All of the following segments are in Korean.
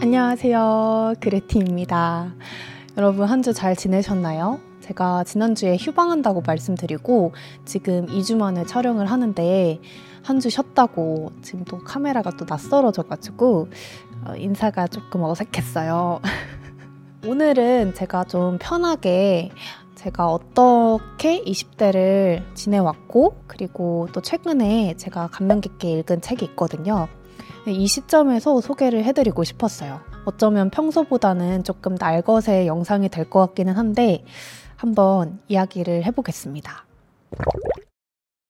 안녕하세요. 그레티입니다. 여러분 한 주 잘 지내셨나요? 제가 지난주에 휴방한다고 말씀드리고 지금 2주 만에 촬영을 하는데 한 주 쉬었다고 지금 또 카메라가 또 낯설어져가지고 어, 인사가 조금 어색했어요. 오늘은 제가 좀 편하게 제가 어떻게 20대를 지내왔고 그리고 또 최근에 제가 감명 깊게 읽은 책이 있거든요. 이 시점에서 소개를 해드리고 싶었어요. 어쩌면 평소보다는 조금 날것의 영상이 될 것 같기는 한데 한번 이야기를 해보겠습니다.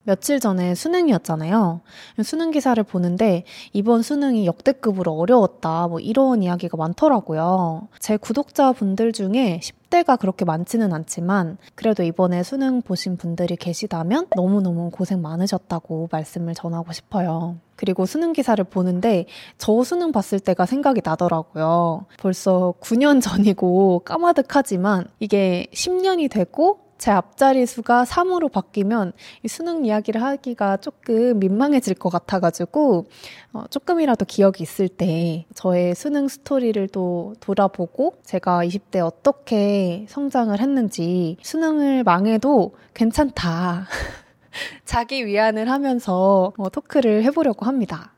며칠 전에 수능이었잖아요. 수능 기사를 보는데 이번 수능이 역대급으로 어려웠다. 뭐 이런 이야기가 많더라고요. 제 구독자분들 중에 10대가 그렇게 많지는 않지만 그래도 이번에 수능 보신 분들이 계시다면 너무너무 고생 많으셨다고 말씀을 전하고 싶어요. 그리고 수능 기사를 보는데 저 수능 봤을 때가 생각이 나더라고요. 벌써 9년 전이고 까마득하지만 이게 10년이 되고 제 앞자리 수가 3으로 바뀌면 이 수능 이야기를 하기가 조금 민망해질 것 같아가지고 어, 조금이라도 기억이 있을 때 저의 수능 스토리를 또 돌아보고 제가 20대 어떻게 성장을 했는지 수능을 망해도 괜찮다. 자기 위안을 하면서 어, 토크를 해보려고 합니다.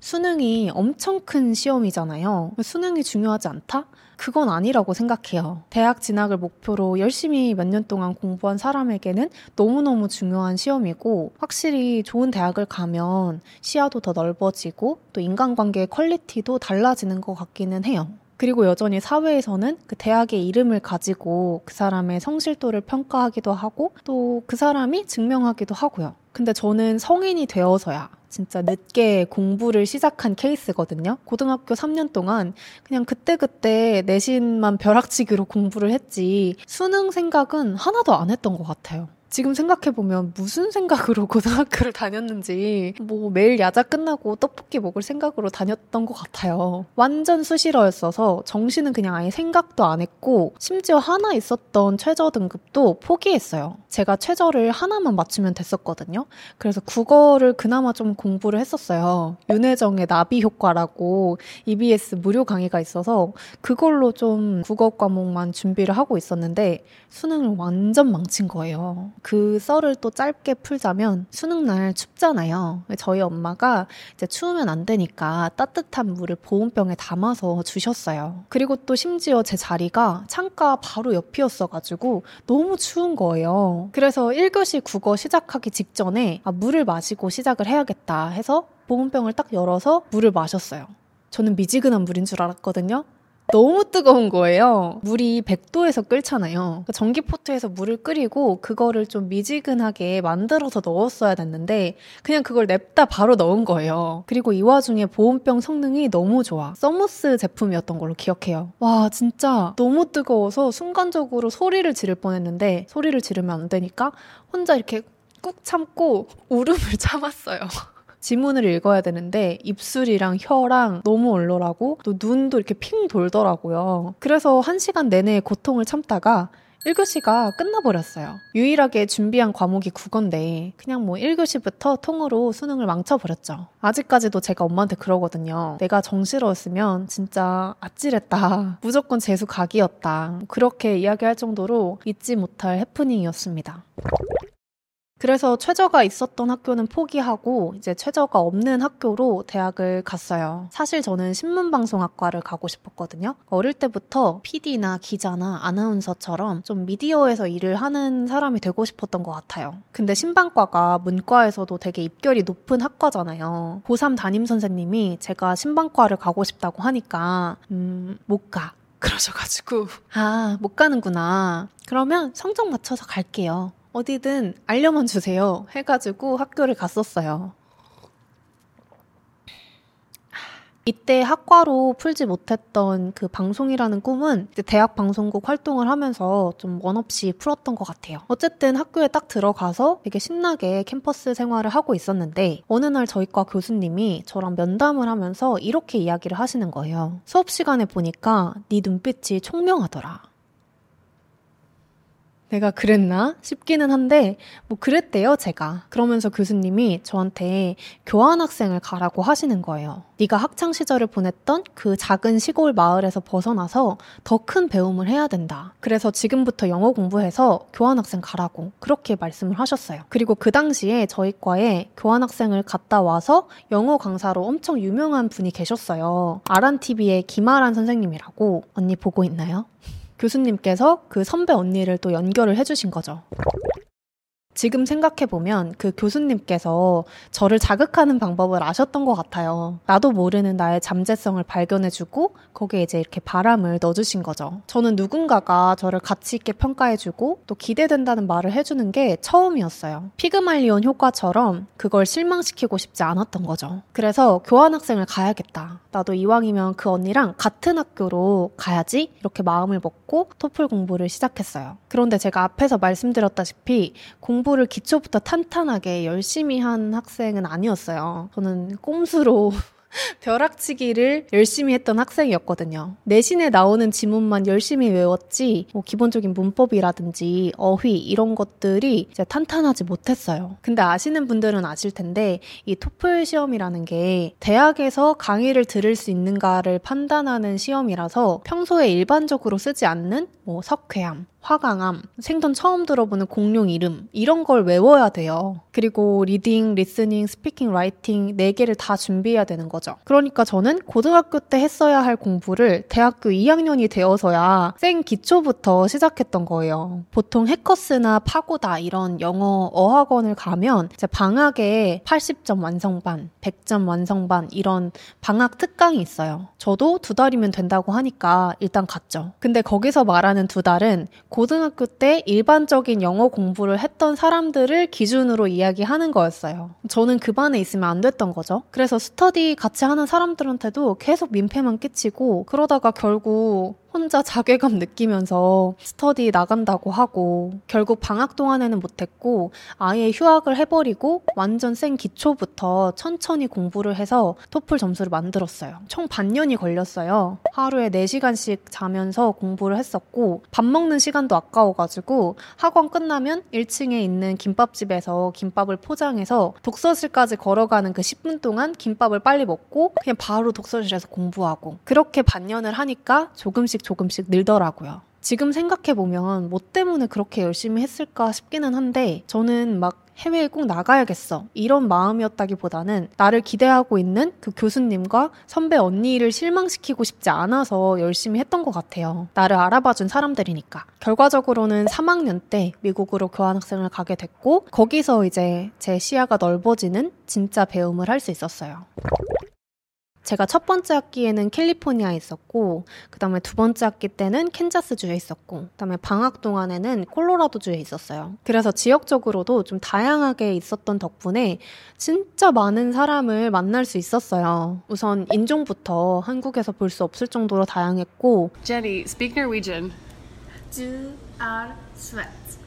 수능이 엄청 큰 시험이잖아요. 수능이 중요하지 않다? 그건 아니라고 생각해요. 대학 진학을 목표로 열심히 몇 년 동안 공부한 사람에게는 너무너무 중요한 시험이고, 확실히 좋은 대학을 가면 시야도 더 넓어지고, 또 인간관계의 퀄리티도 달라지는 것 같기는 해요. 그리고 여전히 사회에서는 그 대학의 이름을 가지고 그 사람의 성실도를 평가하기도 하고 또 그 사람이 증명하기도 하고요. 근데 저는 성인이 되어서야 진짜 늦게 공부를 시작한 케이스거든요. 고등학교 3년 동안 그냥 그때그때 내신만 벼락치기로 공부를 했지 수능 생각은 하나도 안 했던 것 같아요. 지금 생각해보면 무슨 생각으로 고등학교를 다녔는지 뭐 매일 야자 끝나고 떡볶이 먹을 생각으로 다녔던 것 같아요. 완전 수시러였어서 정시는 그냥 아예 생각도 안 했고 심지어 하나 있었던 최저 등급도 포기했어요. 제가 최저를 하나만 맞추면 됐었거든요. 그래서 국어를 그나마 좀 공부를 했었어요. 윤혜정의 나비 효과라고 EBS 무료 강의가 있어서 그걸로 좀 국어 과목만 준비를 하고 있었는데 수능을 완전 망친 거예요. 그 썰을 또 짧게 풀자면 수능날 춥잖아요. 저희 엄마가 이제 추우면 안 되니까 따뜻한 물을 보온병에 담아서 주셨어요. 그리고 또 심지어 제 자리가 창가 바로 옆이었어가지고 너무 추운 거예요. 그래서 1교시 국어 시작하기 직전에 아, 물을 마시고 시작을 해야겠다 해서 보온병을 딱 열어서 물을 마셨어요. 저는 미지근한 물인 줄 알았거든요. 너무 뜨거운 거예요. 물이 100도에서 끓잖아요. 그러니까 전기포트에서 물을 끓이고 그거를 좀 미지근하게 만들어서 넣었어야 됐는데 그냥 그걸 냅다 바로 넣은 거예요. 그리고 이 와중에 보온병 성능이 너무 좋아. 써모스 제품이었던 걸로 기억해요. 와 진짜 너무 뜨거워서 순간적으로 소리를 지를 뻔했는데 소리를 지르면 안 되니까 혼자 이렇게 꾹 참고 울음을 참았어요. 지문을 읽어야 되는데 입술이랑 혀랑 너무 얼얼하고 또 눈도 이렇게 핑 돌더라고요. 그래서 한 시간 내내 고통을 참다가 1교시가 끝나버렸어요. 유일하게 준비한 과목이 국어인데 그냥 뭐 1교시부터 통으로 수능을 망쳐버렸죠. 아직까지도 제가 엄마한테 그러거든요. 내가 정시로웠으면 진짜 아찔했다. 무조건 재수 각이었다. 그렇게 이야기할 정도로 잊지 못할 해프닝이었습니다. 그래서 최저가 있었던 학교는 포기하고 이제 최저가 없는 학교로 대학을 갔어요. 사실 저는 신문방송학과를 가고 싶었거든요. 어릴 때부터 PD나 기자나 아나운서처럼 좀 미디어에서 일을 하는 사람이 되고 싶었던 것 같아요. 근데 신방과가 문과에서도 되게 입결이 높은 학과잖아요. 고3 담임 선생님이 제가 신방과를 가고 싶다고 하니까 음, 못 가. 그러셔가지고 아, 못 가는구나. 그러면 성적 맞춰서 갈게요. 어디든 알려만 주세요. 해가지고 학교를 갔었어요. 이때 학과로 풀지 못했던 그 방송이라는 꿈은 대학 방송국 활동을 하면서 좀 원없이 풀었던 것 같아요. 어쨌든 학교에 딱 들어가서 되게 신나게 캠퍼스 생활을 하고 있었는데 어느 날 저희과 교수님이 저랑 면담을 하면서 이렇게 이야기를 하시는 거예요. 수업 시간에 보니까 네 눈빛이 총명하더라. 내가 그랬나? 싶기는 한데 뭐 그랬대요 제가. 그러면서 교수님이 저한테 교환학생을 가라고 하시는 거예요. 네가 학창 시절을 보냈던 그 작은 시골 마을에서 벗어나서 더 큰 배움을 해야 된다. 그래서 지금부터 영어 공부해서 교환학생 가라고 그렇게 말씀을 하셨어요. 그리고 그 당시에 저희 과에 교환학생을 갔다 와서 영어 강사로 엄청 유명한 분이 계셨어요. 아란TV의 김아란 선생님이라고 언니 보고 있나요? 교수님께서 그 선배 언니를 또 연결을 해주신 거죠. 지금 생각해보면 그 교수님께서 저를 자극하는 방법을 아셨던 것 같아요. 나도 모르는 나의 잠재성을 발견해주고 거기에 이제 이렇게 바람을 넣어주신 거죠. 저는 누군가가 저를 가치 있게 평가해주고 또 기대된다는 말을 해주는 게 처음이었어요. 피그말리온 효과처럼 그걸 실망시키고 싶지 않았던 거죠. 그래서 교환학생을 가야겠다. 나도 이왕이면 그 언니랑 같은 학교로 가야지 이렇게 마음을 먹고 토플 공부를 시작했어요. 그런데 제가 앞에서 말씀드렸다시피 공부를 기초부터 탄탄하게 열심히 한 학생은 아니었어요. 저는 꼼수로 벼락치기를 열심히 했던 학생이었거든요. 내신에 나오는 지문만 열심히 외웠지, 뭐 기본적인 문법이라든지 어휘 이런 것들이 탄탄하지 못했어요. 근데 아시는 분들은 아실 텐데 이 토플 시험이라는 게 대학에서 강의를 들을 수 있는가를 판단하는 시험이라서 평소에 일반적으로 쓰지 않는 뭐 석회암, 화강암, 생전 처음 들어보는 공룡 이름 이런 걸 외워야 돼요. 그리고 reading, listening, speaking, writing 네 개를 다 준비해야 되는 거죠. 그러니까 저는 고등학교 때 했어야 할 공부를 대학교 2학년이 되어서야 생 기초부터 시작했던 거예요. 보통 해커스나 파고다 이런 영어 어학원을 가면 이제 방학에 80점 완성반, 100점 완성반 이런 방학 특강이 있어요. 저도 두 달이면 된다고 하니까 일단 갔죠. 근데 거기서 말하는 두 달은 고등학교 때 일반적인 영어 공부를 했던 사람들을 기준으로 이야기하는 거였어요. 저는 그 반에 있으면 안 됐던 거죠. 그래서 스터디 같이 하는 사람들한테도 계속 민폐만 끼치고 그러다가 결국 혼자 자괴감 느끼면서 스터디 나간다고 하고 결국 방학 동안에는 못했고 아예 휴학을 해버리고 완전 센 기초부터 천천히 공부를 해서 토플 점수를 만들었어요. 총 반년이 걸렸어요. 하루에 4시간씩 자면서 공부를 했었고 밥 먹는 시간도 아까워가지고 학원 끝나면 1층에 있는 김밥집에서 김밥을 포장해서 독서실까지 걸어가는 그 10분 동안 김밥을 빨리 먹고 그냥 바로 독서실에서 공부하고 그렇게 반년을 하니까 조금씩 조금씩 조금씩 늘더라고요. 지금 생각해보면 뭐 때문에 그렇게 열심히 했을까 싶기는 한데 저는 막 해외에 꼭 나가야겠어. 이런 마음이었다기보다는 나를 기대하고 있는 그 교수님과 선배 언니를 실망시키고 싶지 않아서 열심히 했던 것 같아요. 나를 알아봐준 사람들이니까. 결과적으로는 3학년 때 미국으로 교환학생을 가게 됐고, 거기서 이제 제 시야가 넓어지는 진짜 배움을 할 수 있었어요. 제가 첫 번째 학기에는 캘리포니아에 있었고, 그 다음에 두 번째 학기 때는 캔자스주에 있었고, 그 다음에 방학 동안에는 콜로라도주에 있었어요. 그래서 지역적으로도 좀 다양하게 있었던 덕분에 진짜 많은 사람을 만날 수 있었어요. 우선 인종부터 한국에서 볼 수 없을 정도로 다양했고, Jenny, speak Norwegian. Du er svett.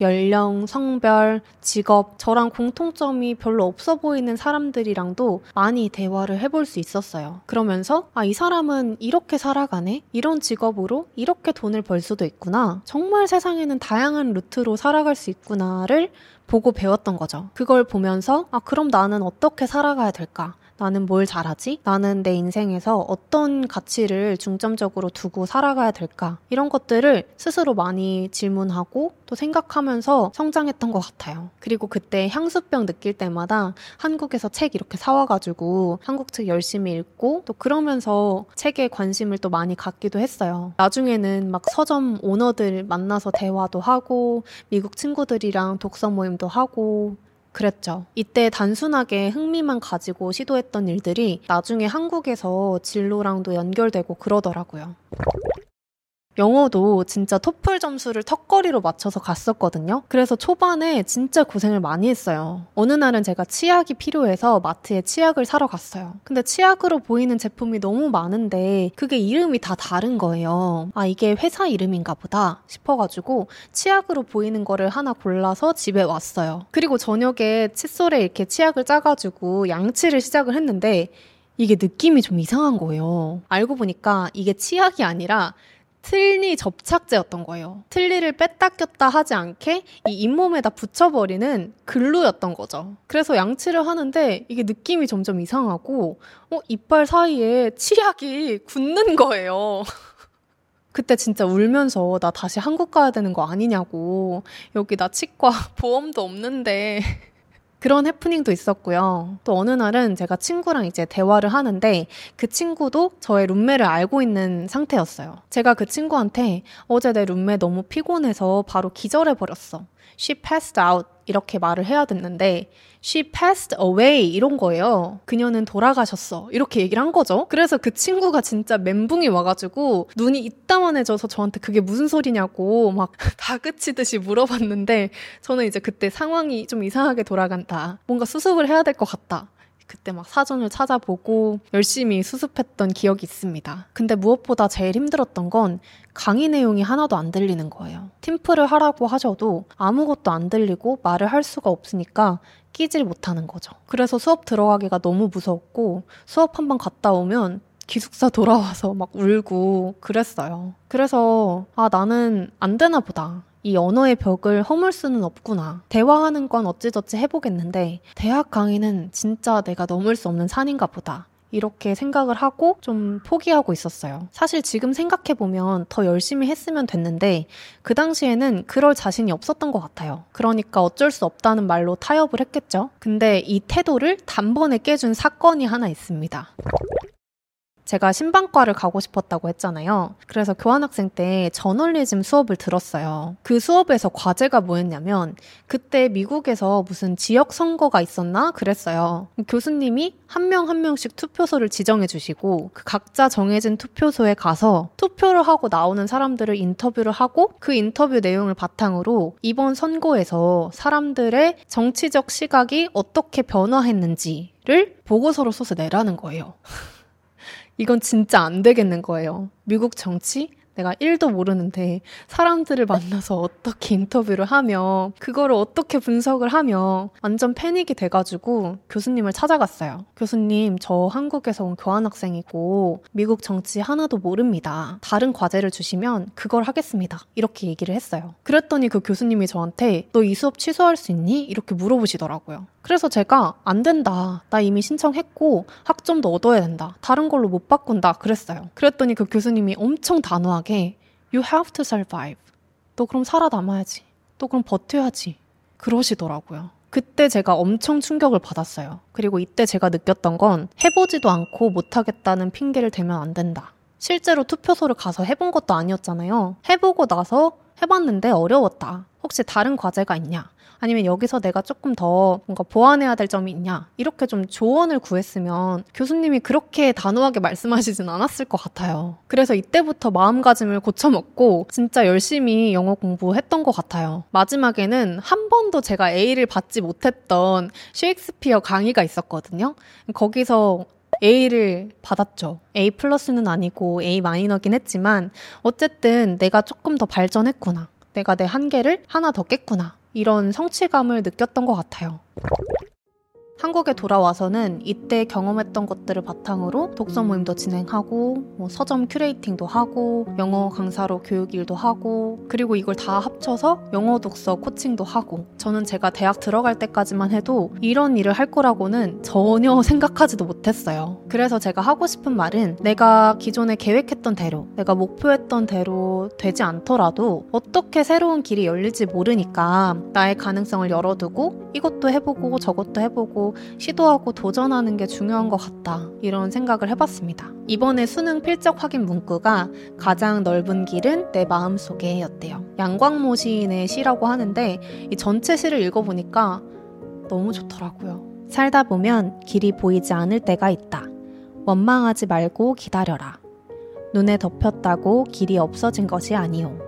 연령, 성별, 직업, 저랑 공통점이 별로 없어 보이는 사람들이랑도 많이 대화를 해볼 수 있었어요. 그러면서, 아, 이 사람은 이렇게 살아가네? 이런 직업으로 이렇게 돈을 벌 수도 있구나. 정말 세상에는 다양한 루트로 살아갈 수 있구나를 보고 배웠던 거죠. 그걸 보면서, 아, 그럼 나는 어떻게 살아가야 될까? 나는 뭘 잘하지? 나는 내 인생에서 어떤 가치를 중점적으로 두고 살아가야 될까? 이런 것들을 스스로 많이 질문하고 또 생각하면서 성장했던 것 같아요. 그리고 그때 향수병 느낄 때마다 한국에서 책 이렇게 사와가지고 한국 책 열심히 읽고 또 그러면서 책에 관심을 또 많이 갖기도 했어요. 나중에는 막 서점 오너들 만나서 대화도 하고 미국 친구들이랑 독서 모임도 하고 그랬죠. 이때 단순하게 흥미만 가지고 시도했던 일들이 나중에 한국에서 진로랑도 연결되고 그러더라고요. 영어도 진짜 토플 점수를 턱걸이로 맞춰서 갔었거든요. 그래서 초반에 진짜 고생을 많이 했어요. 어느 날은 제가 치약이 필요해서 마트에 치약을 사러 갔어요. 근데 치약으로 보이는 제품이 너무 많은데 그게 이름이 다 다른 거예요. 아, 이게 회사 이름인가 보다 싶어가지고 치약으로 보이는 거를 하나 골라서 집에 왔어요. 그리고 저녁에 칫솔에 이렇게 치약을 짜가지고 양치를 시작을 했는데 이게 느낌이 좀 이상한 거예요. 알고 보니까 이게 치약이 아니라 틀니 접착제였던 거예요. 틀니를 뺐다 꼈다 하지 않게 이 잇몸에다 붙여버리는 글루였던 거죠. 그래서 양치를 하는데 이게 느낌이 점점 이상하고, 어, 이빨 사이에 치약이 굳는 거예요. 그때 진짜 울면서 나 다시 한국 가야 되는 거 아니냐고. 여기 나 치과 보험도 없는데. 그런 해프닝도 있었고요. 또 어느 날은 제가 친구랑 이제 대화를 하는데 그 친구도 저의 룸메를 알고 있는 상태였어요. 제가 그 친구한테 어제 내 룸메 너무 피곤해서 바로 기절해버렸어. She passed out. 이렇게 말을 해야 됐는데 she passed away 이런 거예요. 그녀는 돌아가셨어. 이렇게 얘기를 한 거죠. 그래서 그 친구가 진짜 멘붕이 와가지고 눈이 이따만해져서 저한테 그게 무슨 소리냐고 막 다그치듯이 물어봤는데 저는 이제 그때 상황이 좀 이상하게 돌아간다. 뭔가 수습을 해야 될 것 같다. 그때 막 사전을 찾아보고 열심히 수습했던 기억이 있습니다. 근데 무엇보다 제일 힘들었던 건 강의 내용이 하나도 안 들리는 거예요. 팀플을 하라고 하셔도 아무것도 안 들리고 말을 할 수가 없으니까 끼질 못하는 거죠. 그래서 수업 들어가기가 너무 무서웠고 수업 한 번 갔다 오면 기숙사 돌아와서 막 울고 그랬어요. 그래서 아 나는 안 되나 보다. 이 언어의 벽을 허물 수는 없구나. 대화하는 건 어찌저찌 해보겠는데, 대학 강의는 진짜 내가 넘을 수 없는 산인가 보다. 이렇게 생각을 하고 좀 포기하고 있었어요. 사실 지금 생각해보면 더 열심히 했으면 됐는데, 그 당시에는 그럴 자신이 없었던 것 같아요. 그러니까 어쩔 수 없다는 말로 타협을 했겠죠. 근데 이 태도를 단번에 깨준 사건이 하나 있습니다. 제가 신방과를 가고 싶었다고 했잖아요. 그래서 교환학생 때 저널리즘 수업을 들었어요. 그 수업에서 과제가 뭐였냐면 그때 미국에서 무슨 지역 선거가 있었나 그랬어요. 교수님이 한명한 명씩 투표소를 지정해 주시고 그 각자 정해진 투표소에 가서 투표를 하고 나오는 사람들을 인터뷰를 하고 그 인터뷰 내용을 바탕으로 이번 선거에서 사람들의 정치적 시각이 어떻게 변화했는지를 보고서로 써서 내라는 거예요. 이건 진짜 안 되겠는 거예요. 미국 정치? 내가 1도 모르는데 사람들을 만나서 어떻게 인터뷰를 하며 그거를 어떻게 분석을 하며 완전 패닉이 돼가지고 교수님을 찾아갔어요. 교수님, 저 한국에서 온 교환학생이고 미국 정치 하나도 모릅니다. 다른 과제를 주시면 그걸 하겠습니다. 이렇게 얘기를 했어요. 그랬더니 그 교수님이 저한테 너 이 수업 취소할 수 있니? 이렇게 물어보시더라고요. 그래서 제가 안 된다. 나 이미 신청했고 학점도 얻어야 된다. 다른 걸로 못 바꾼다. 그랬어요. 그랬더니 그 교수님이 엄청 단호하게 You have to survive. 너 그럼 살아남아야지. 또 그럼 버텨야지. 그러시더라고요. 그때 제가 엄청 충격을 받았어요. 그리고 이때 제가 느꼈던 건 해보지도 않고 못하겠다는 핑계를 대면 안 된다. 실제로 투표소를 가서 해본 것도 아니었잖아요. 해보고 나서 해봤는데 어려웠다. 혹시 다른 과제가 있냐? 아니면 여기서 내가 조금 더 뭔가 보완해야 될 점이 있냐? 이렇게 좀 조언을 구했으면 교수님이 그렇게 단호하게 말씀하시진 않았을 것 같아요. 그래서 이때부터 마음가짐을 고쳐먹고 진짜 열심히 영어 공부했던 것 같아요. 마지막에는 한 번도 제가 A를 받지 못했던 셰익스피어 강의가 있었거든요. 거기서 A를 받았죠. A 플러스는 아니고 A 마이너스긴 했지만 어쨌든 내가 조금 더 발전했구나. 내가 내 한계를 하나 더 깼구나. 이런 성취감을 느꼈던 것 같아요. 한국에 돌아와서는 이때 경험했던 것들을 바탕으로 독서 모임도 진행하고 뭐 서점 curating도 하고 영어 강사로 교육 일도 하고 그리고 이걸 다 합쳐서 영어 독서 coaching도 하고 저는 제가 대학 들어갈 때까지만 해도 이런 일을 할 거라고는 전혀 생각하지도 못했어요. 그래서 제가 하고 싶은 말은 내가 기존에 계획했던 대로 내가 목표했던 대로 되지 않더라도 어떻게 새로운 길이 열릴지 모르니까 나의 가능성을 열어두고 이것도 해보고 저것도 해보고 시도하고 도전하는 게 중요한 것 같다. 이런 생각을 해봤습니다. 이번에 수능 필적 확인 문구가 가장 넓은 길은 내 마음속에 였대요. 양광모 시인의 시라고 하는데 이 전체 시를 읽어보니까 너무 좋더라고요. 살다 보면 길이 보이지 않을 때가 있다. 원망하지 말고 기다려라. 눈에 덮였다고 길이 없어진 것이 아니오.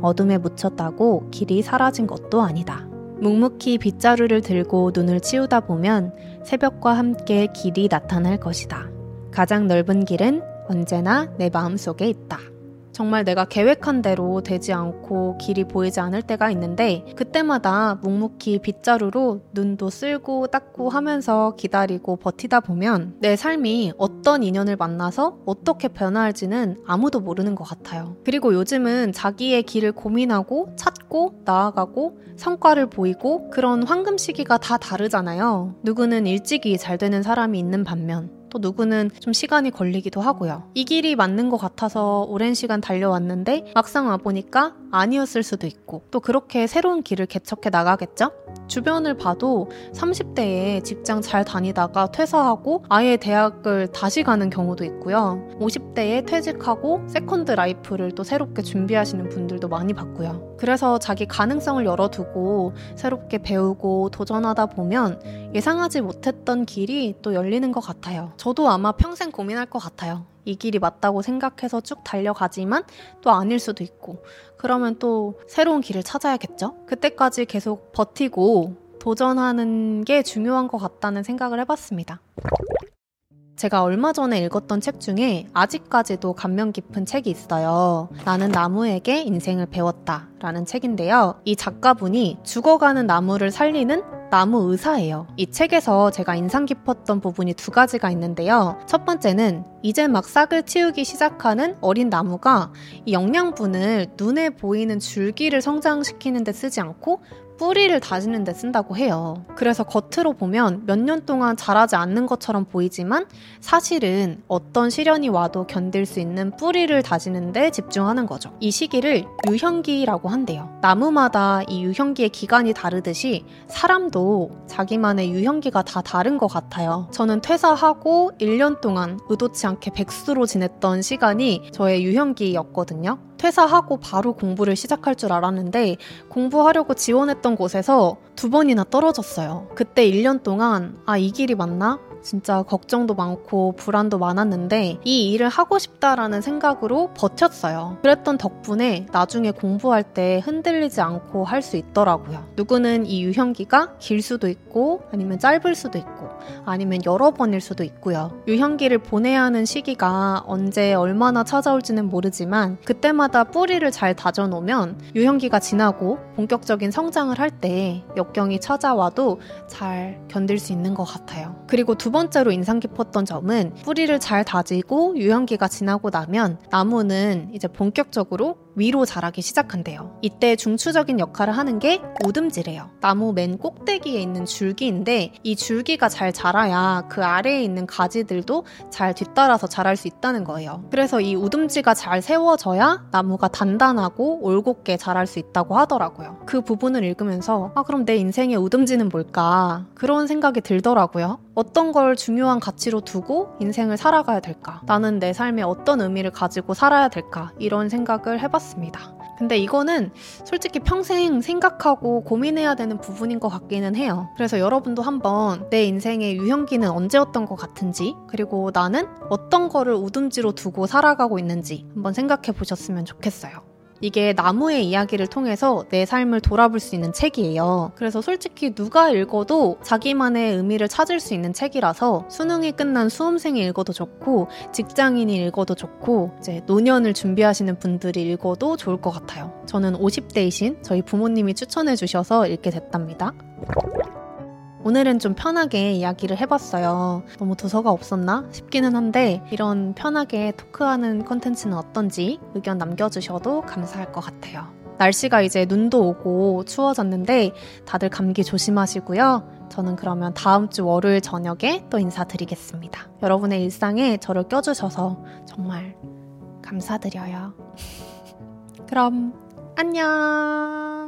어둠에 묻혔다고 길이 사라진 것도 아니다. 묵묵히 빗자루를 들고 눈을 치우다 보면 새벽과 함께 길이 나타날 것이다. 가장 넓은 길은 언제나 내 마음속에 있다. 정말 내가 계획한 대로 되지 않고 길이 보이지 않을 때가 있는데 그때마다 묵묵히 빗자루로 눈도 쓸고 닦고 하면서 기다리고 버티다 보면 내 삶이 어떤 인연을 만나서 어떻게 변화할지는 아무도 모르는 것 같아요. 그리고 요즘은 자기의 길을 고민하고 찾고 나아가고 성과를 보이고 그런 황금 시기가 다 다르잖아요. 누구는 일찍이 잘 되는 사람이 있는 반면 또 누구는 좀 시간이 걸리기도 하고요. 이 길이 맞는 것 같아서 오랜 시간 달려왔는데 막상 와보니까 아니었을 수도 있고 또 그렇게 새로운 길을 개척해 나가겠죠? 주변을 봐도 30대에 직장 잘 다니다가 퇴사하고 아예 대학을 다시 가는 경우도 있고요. 50대에 퇴직하고 second life를 또 새롭게 준비하시는 분들도 많이 봤고요. 그래서 자기 가능성을 열어두고 새롭게 배우고 도전하다 보면 예상하지 못했던 길이 또 열리는 것 같아요. 저도 아마 평생 고민할 것 같아요. 이 길이 맞다고 생각해서 쭉 달려가지만 또 아닐 수도 있고 그러면 또 새로운 길을 찾아야겠죠? 그때까지 계속 버티고 도전하는 게 중요한 것 같다는 생각을 해봤습니다. 제가 얼마 전에 읽었던 책 중에 아직까지도 감명 깊은 책이 있어요. 나는 나무에게 인생을 배웠다. 라는 책인데요. 이 작가분이 죽어가는 나무를 살리는 나무 의사예요. 이 책에서 제가 인상 깊었던 부분이 두 가지가 있는데요. 첫 번째는 이제 막 싹을 틔우기 시작하는 어린 나무가 이 영양분을 눈에 보이는 줄기를 성장시키는 데 쓰지 않고 뿌리를 다지는 데 쓴다고 해요. 그래서 겉으로 보면 몇 년 동안 자라지 않는 것처럼 보이지만 사실은 어떤 시련이 와도 견딜 수 있는 뿌리를 다지는 데 집중하는 거죠. 이 시기를 유형기라고 한대요. 나무마다 이 유형기의 기간이 다르듯이 사람도 자기만의 유형기가 다 다른 것 같아요. 저는 퇴사하고 1년 동안 의도치 않게 백수로 지냈던 시간이 저의 유형기였거든요. 퇴사하고 바로 공부를 시작할 줄 알았는데 공부하려고 지원했던 곳에서 두 번이나 떨어졌어요. 그때 1년 동안 아, 이 길이 맞나? 진짜 걱정도 많고 불안도 많았는데 이 일을 하고 싶다라는 생각으로 버텼어요. 그랬던 덕분에 나중에 공부할 때 흔들리지 않고 할 수 있더라고요. 누구는 이 유형기가 길 수도 있고 아니면 짧을 수도 있고 아니면 여러 번일 수도 있고요. 유형기를 보내야 하는 시기가 언제 얼마나 찾아올지는 모르지만 그때마다 뿌리를 잘 다져 놓으면 유형기가 지나고 본격적인 성장을 할 때 역경이 찾아와도 잘 견딜 수 있는 것 같아요. 그리고 두 번째로 인상 깊었던 점은 뿌리를 잘 다지고 유형기가 지나고 나면 나무는 이제 본격적으로 위로 자라기 시작한대요. 이때 중추적인 역할을 하는 게 우듬지래요. 나무 맨 꼭대기에 있는 줄기인데 이 줄기가 잘 자라야 그 아래에 있는 가지들도 잘 뒤따라서 자랄 수 있다는 거예요. 그래서 이 우듬지가 잘 세워져야 나무가 단단하고 올곧게 자랄 수 있다고 하더라고요. 그 부분을 읽으면서 아 그럼 내 인생의 우듬지는 뭘까 그런 생각이 들더라고요. 어떤 걸 중요한 가치로 두고 인생을 살아가야 될까? 나는 내 삶에 어떤 의미를 가지고 살아야 될까? 이런 생각을 해봤습니다. 근데 이거는 솔직히 평생 생각하고 고민해야 되는 부분인 것 같기는 해요. 그래서 여러분도 한번 내 인생의 유형기는 언제였던 것 같은지, 그리고 나는 어떤 거를 우둔지로 두고 살아가고 있는지 한번 생각해 보셨으면 좋겠어요. 이게 나무의 이야기를 통해서 내 삶을 돌아볼 수 있는 책이에요. 그래서 솔직히 누가 읽어도 자기만의 의미를 찾을 수 있는 책이라서 수능이 끝난 수험생이 읽어도 좋고 직장인이 읽어도 좋고 이제 노년을 준비하시는 분들이 읽어도 좋을 것 같아요. 저는 50대이신 저희 부모님이 추천해 주셔서 읽게 됐답니다. 오늘은 좀 편하게 이야기를 해봤어요. 너무 도서가 없었나 싶기는 한데 이런 편하게 토크하는 컨텐츠는 어떤지 의견 남겨주셔도 감사할 것 같아요. 날씨가 이제 눈도 오고 추워졌는데 다들 감기 조심하시고요. 저는 그러면 다음 주 월요일 저녁에 또 인사드리겠습니다. 여러분의 일상에 저를 껴주셔서 정말 감사드려요. 그럼 안녕!